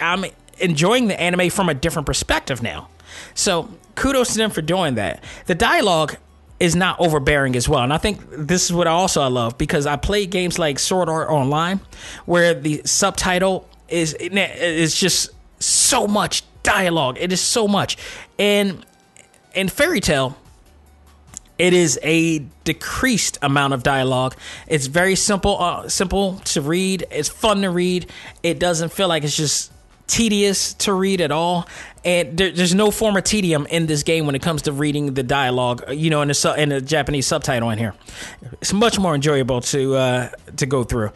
I'm enjoying the anime from a different perspective now. So kudos to them for doing that. The dialogue is not overbearing as well. And I think this is what I also I love because I play games like Sword Art Online where the subtitle is is just so much dialogue. It is so much. And in Fairy Tail, it is a decreased amount of dialogue. It's very simple, uh, simple to read. It's fun to read. It doesn't feel like it's just tedious to read at all. And there, there's no form of tedium in this game when it comes to reading the dialogue. You know, in the su- in the Japanese subtitle in here, it's much more enjoyable to uh, to go through.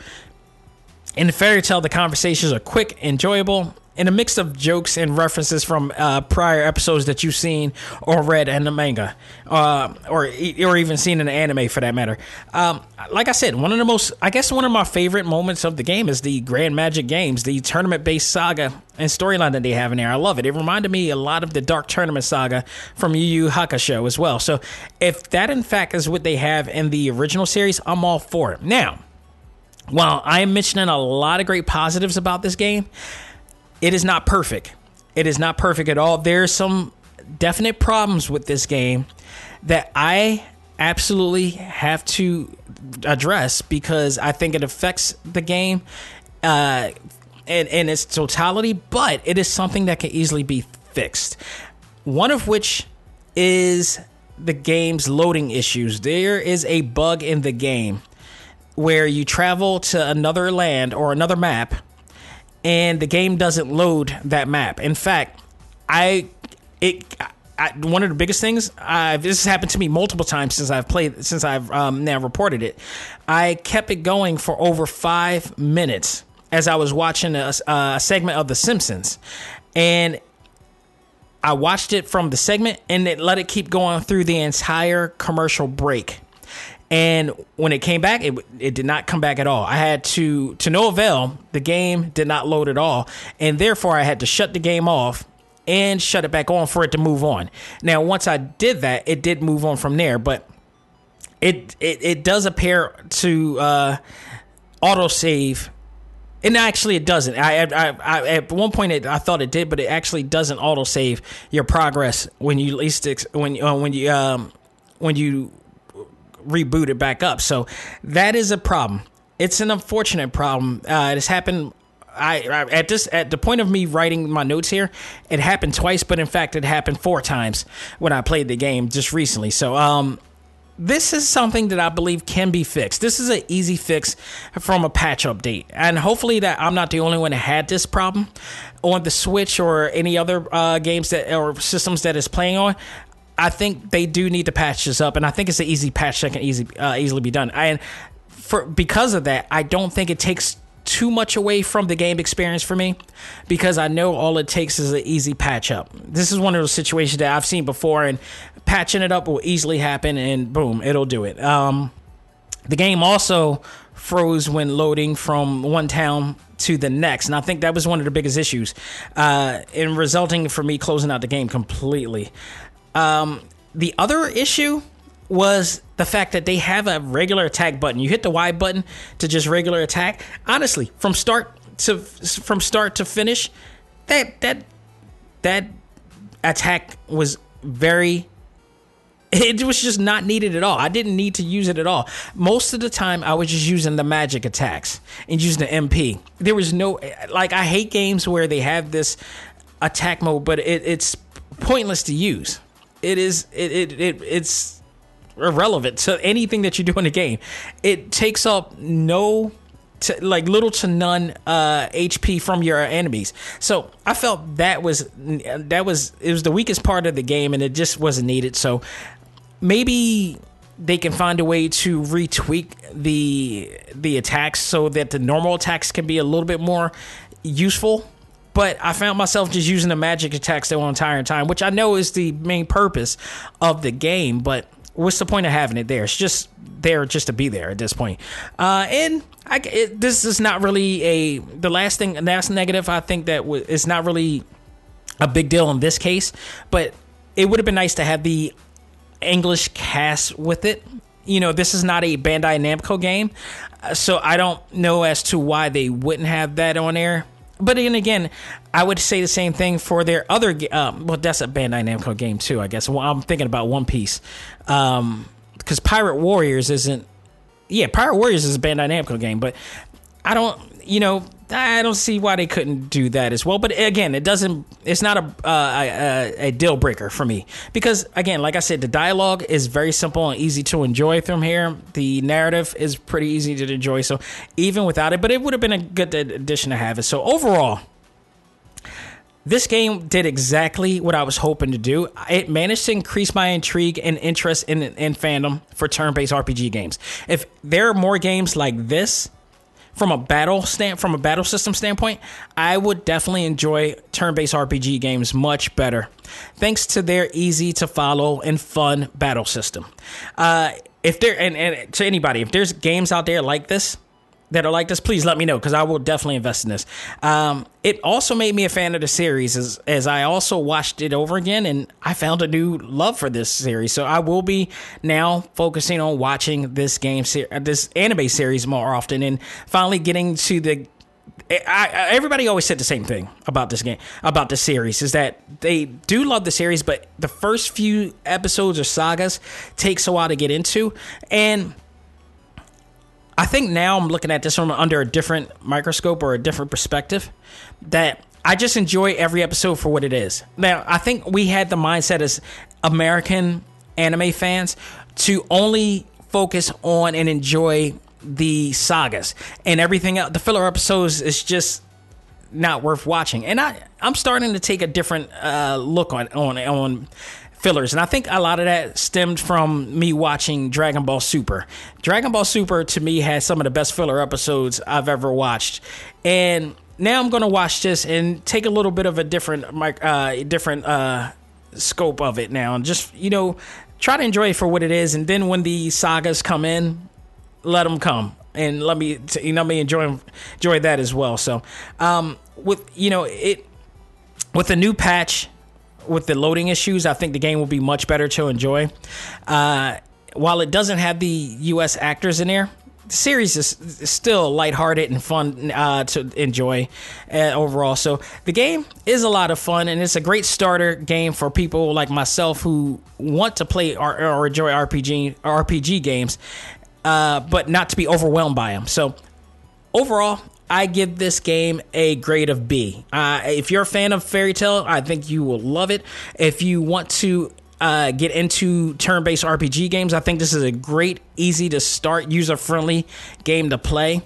In the Fairy Tail, the conversations are quick, enjoyable, in a mix of jokes and references from uh, prior episodes that you've seen or read in the manga, uh, or or even seen in the anime for that matter. Um, like I said, one of the most, I guess, one of my favorite moments of the game is the Grand Magic Games, the tournament-based saga and storyline that they have in there. I love it. It reminded me a lot of the Dark Tournament saga from Yu Yu Hakusho as well. So if that in fact is what they have in the original series, I'm all for it. Now, while I am mentioning a lot of great positives about this game it is not perfect. It is not perfect at all. There's some definite problems with this game that I absolutely have to address because I think it affects the game uh, in, in its totality, but it is something that can easily be fixed. One of which is the game's loading issues. There is a bug in the game where you travel to another land or another map and the game doesn't load that map. In fact, I it I, one of the biggest things I've, this has happened to me multiple times since I've played since I've um, now reported it. I kept it going for over five minutes as I was watching a, a segment of The Simpsons, and I watched it from the segment and it let it keep going through the entire commercial break. And when it came back, it it did not come back at all. I had to to no avail. The game did not load at all, and therefore I had to shut the game off and shut it back on for it to move on. Now, once I did that, it did move on from there, but it it, it does appear to uh, autosave. And actually, it doesn't. I, I, I at one point it, I thought it did, but it actually doesn't autosave your progress when you least ex- when uh, when you um, when you reboot it back up. So that is a problem. It's an unfortunate problem. Uh, it has happened. I, I, at this at the point of me writing my notes here, it happened twice, but in fact it happened four times when I played the game just recently. So um, this is something that I believe can be fixed. This is an easy fix from a patch update, and hopefully that I'm not the only one that had this problem on the Switch or any other uh, games that or systems that is playing on. I think they do need to patch this up, and I think it's an easy patch that can easy uh, easily be done. And for because of that, I don't think it takes too much away from the game experience for me because I know all it takes is an easy patch up. This is one of those situations that I've seen before, and patching it up will easily happen, and boom, it'll do it. Um, the game also froze when loading from one town to the next, and I think that was one of the biggest issues, uh, in resulting for me closing out the game completely. Um, the other issue was the fact that they have a regular attack button. You hit the Y button to just regular attack. Honestly, from start to from start to finish, that that that attack was very it was just not needed at all. I didn't need to use it at all. Most of the time, I was just using the magic attacks and using the MP. There was no like I hate games where they have this attack mode, but it, it's pointless to use. It is it, it, it it's irrelevant to anything that you do in the game. It takes up no to, like little to none uh, HP from your enemies. So I felt that was that was it was the weakest part of the game, and it just wasn't needed. So maybe they can find a way to retweak the the attacks so that the normal attacks can be a little bit more useful. But I found myself just using the magic attacks the entire time, which I know is the main purpose of the game. But what's the point of having it there? It's just there just to be there at this point. Uh, and I, it, this is not really a the last thing. That's negative. I think that w- it's not really a big deal in this case, but it would have been nice to have the English cast with it. You know, this is not a Bandai Namco game, uh, so I don't know as to why they wouldn't have that on there. But then again, I would say the same thing for their other. Um, well, that's a Bandai Namco game too, I guess. Well, I'm thinking about One Piece, because um, Pirate Warriors isn't. Yeah, Pirate Warriors is a Bandai Namco game, but I don't. You know, I don't see why they couldn't do that as well. But again, it doesn't. It's not a, uh, a, a deal breaker for me because again, like I said, the dialogue is very simple and easy to enjoy from here. The narrative is pretty easy to enjoy. So even without it, but it would have been a good addition to have it. So overall. This game did exactly what I was hoping to do. It managed to increase my intrigue and interest in, in fandom for turn based RPG games. If there are more games like this, from a battle stand from a battle system standpoint, I would definitely enjoy turn-based RPG games much better, thanks to their easy to follow and fun battle system. Uh, if there and, and to anybody, if there's games out there like this that are like this, please let me know because I will definitely invest in this. Um, it also made me a fan of the series as, as I also watched it over again and I found a new love for this series. So I will be now focusing on watching this game, series, this anime series more often and finally getting to the I, I, everybody always said the same thing about this game, about the series, is that they do love the series, but the first few episodes or sagas takes a while to get into, and I think now I'm looking at this from under a different microscope or a different perspective. That I just enjoy every episode for what it is. Now, I think we had the mindset as American anime fans to only focus on and enjoy the sagas and everything else. The filler episodes is just not worth watching. And I, I'm starting to take a different uh, look on on on fillers. And I think a lot of that stemmed from me watching Dragon Ball Super. Dragon Ball Super to me has some of the best filler episodes I've ever watched. And now I'm going to watch this and take a little bit of a different uh, different uh, scope of it now and just, you know, try to enjoy it for what it is and then when the sagas come in, let them come and let me you know me enjoy enjoy that as well. So, um with you know, it with the new patch with the loading issues, I think the game will be much better to enjoy. Uh, while it doesn't have the U.S. actors in there, the series is, still lighthearted and fun uh, to enjoy uh, overall. So the game is a lot of fun, and it's a great starter game for people like myself who want to play or, or enjoy RPG RPG games, uh, but not to be overwhelmed by them. So overall, I give this game a grade of B. Uh, if you're a fan of Fairy Tail, I think you will love it. If you want to uh, get into turn based RPG games, I think this is a great, easy to start, user friendly game to play.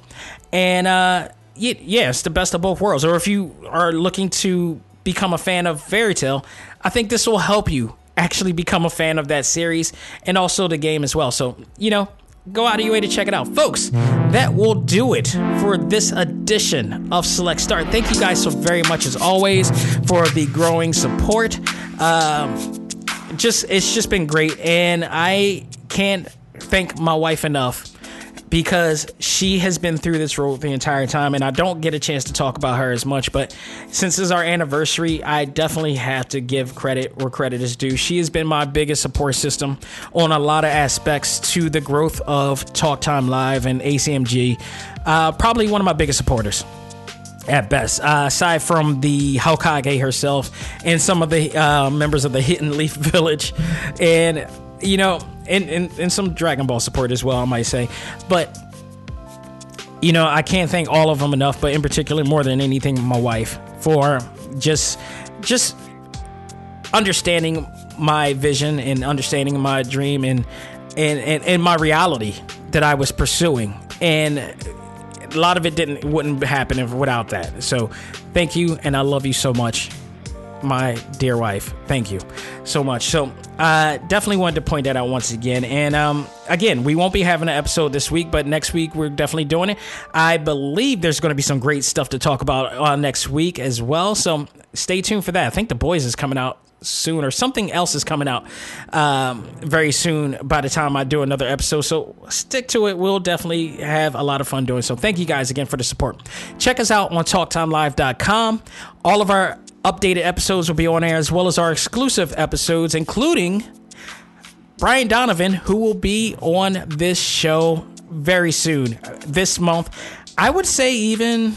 And uh, yeah, it's the best of both worlds. Or if you are looking to become a fan of Fairy Tail, I think this will help you actually become a fan of that series and also the game as well. So, you know, go out of your way to check it out. Folks, that will do it for this edition of Select Start. Thank you guys so very much, as always, for the growing support. Um, just It's just been great, and I can't thank my wife enough because she has been through this role the entire time and I don't get a chance to talk about her as much but since it's our anniversary I definitely have to give credit where credit is due she has been my biggest support system on a lot of aspects to the growth of Talk Time Live and ACMG uh, probably one of my biggest supporters at best. Uh, aside from the Hokage herself and some of the uh, members of the Hidden Leaf Village, and you know, and, and, and some Dragon Ball support as well, I might say. But you know, I can't thank all of them enough, but in particular, more than anything, my wife for just just understanding my vision and understanding my dream and and, and, and my reality that I was pursuing. And a lot of it didn't wouldn't happen without that. So thank you, and I love you so much, my dear wife. Thank you so much. So uh, definitely wanted to point that out once again. And um, again, we won't be having an episode this week, but next week we're definitely doing it. I believe there's going to be some great stuff to talk about uh, next week as well. So stay tuned for that. I think The Boys is coming out soon or something else is coming out um, very soon by the time I do another episode. So stick to it. We'll definitely have a lot of fun doing so. Thank you guys again for the support. Check us out on talktimelive.com. All of our updated episodes will be on air as well as our exclusive episodes, including Brian Donovan, who will be on this show very soon this month. I would say even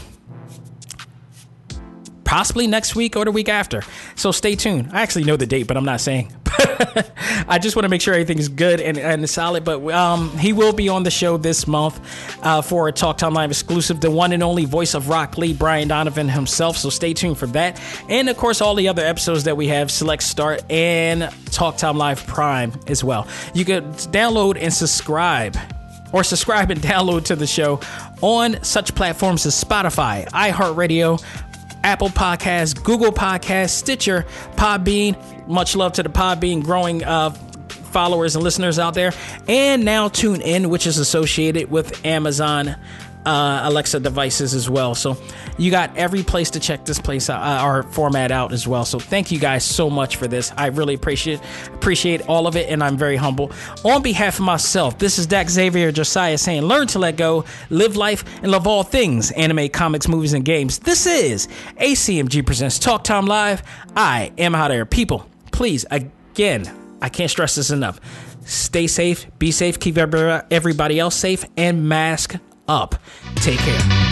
possibly next week or the week after. So stay tuned. I actually know the date, but I'm not saying. I just want to make sure everything is good and, and solid. But um, he will be on the show this month uh, for a Talk Time Live exclusive, the one and only voice of Rock Lee, Brian Donovan himself. So stay tuned for that. And of course, all the other episodes that we have Select Start and Talk Time Live Prime as well. You can download and subscribe or subscribe and download to the show on such platforms as Spotify, iHeartRadio, Apple Podcasts, Google Podcasts, Stitcher, Podbean. Much love to the Podbean growing uh, followers and listeners out there. And now Tune In, which is associated with Amazon uh, Alexa devices as well. So you got every place to check this place out, uh, our format out as well. So thank you guys so much for this. I really appreciate appreciate all of it, and I'm very humble. On behalf of myself, this is Dak Xavier Josiah saying, "Learn to let go, live life, and love all things anime, comics, movies, and games." This is ACMG presents Talk Time Live. I am out there, people. Please, again, I can't stress this enough. Stay safe, be safe, keep everybody else safe, and mask up. Take care.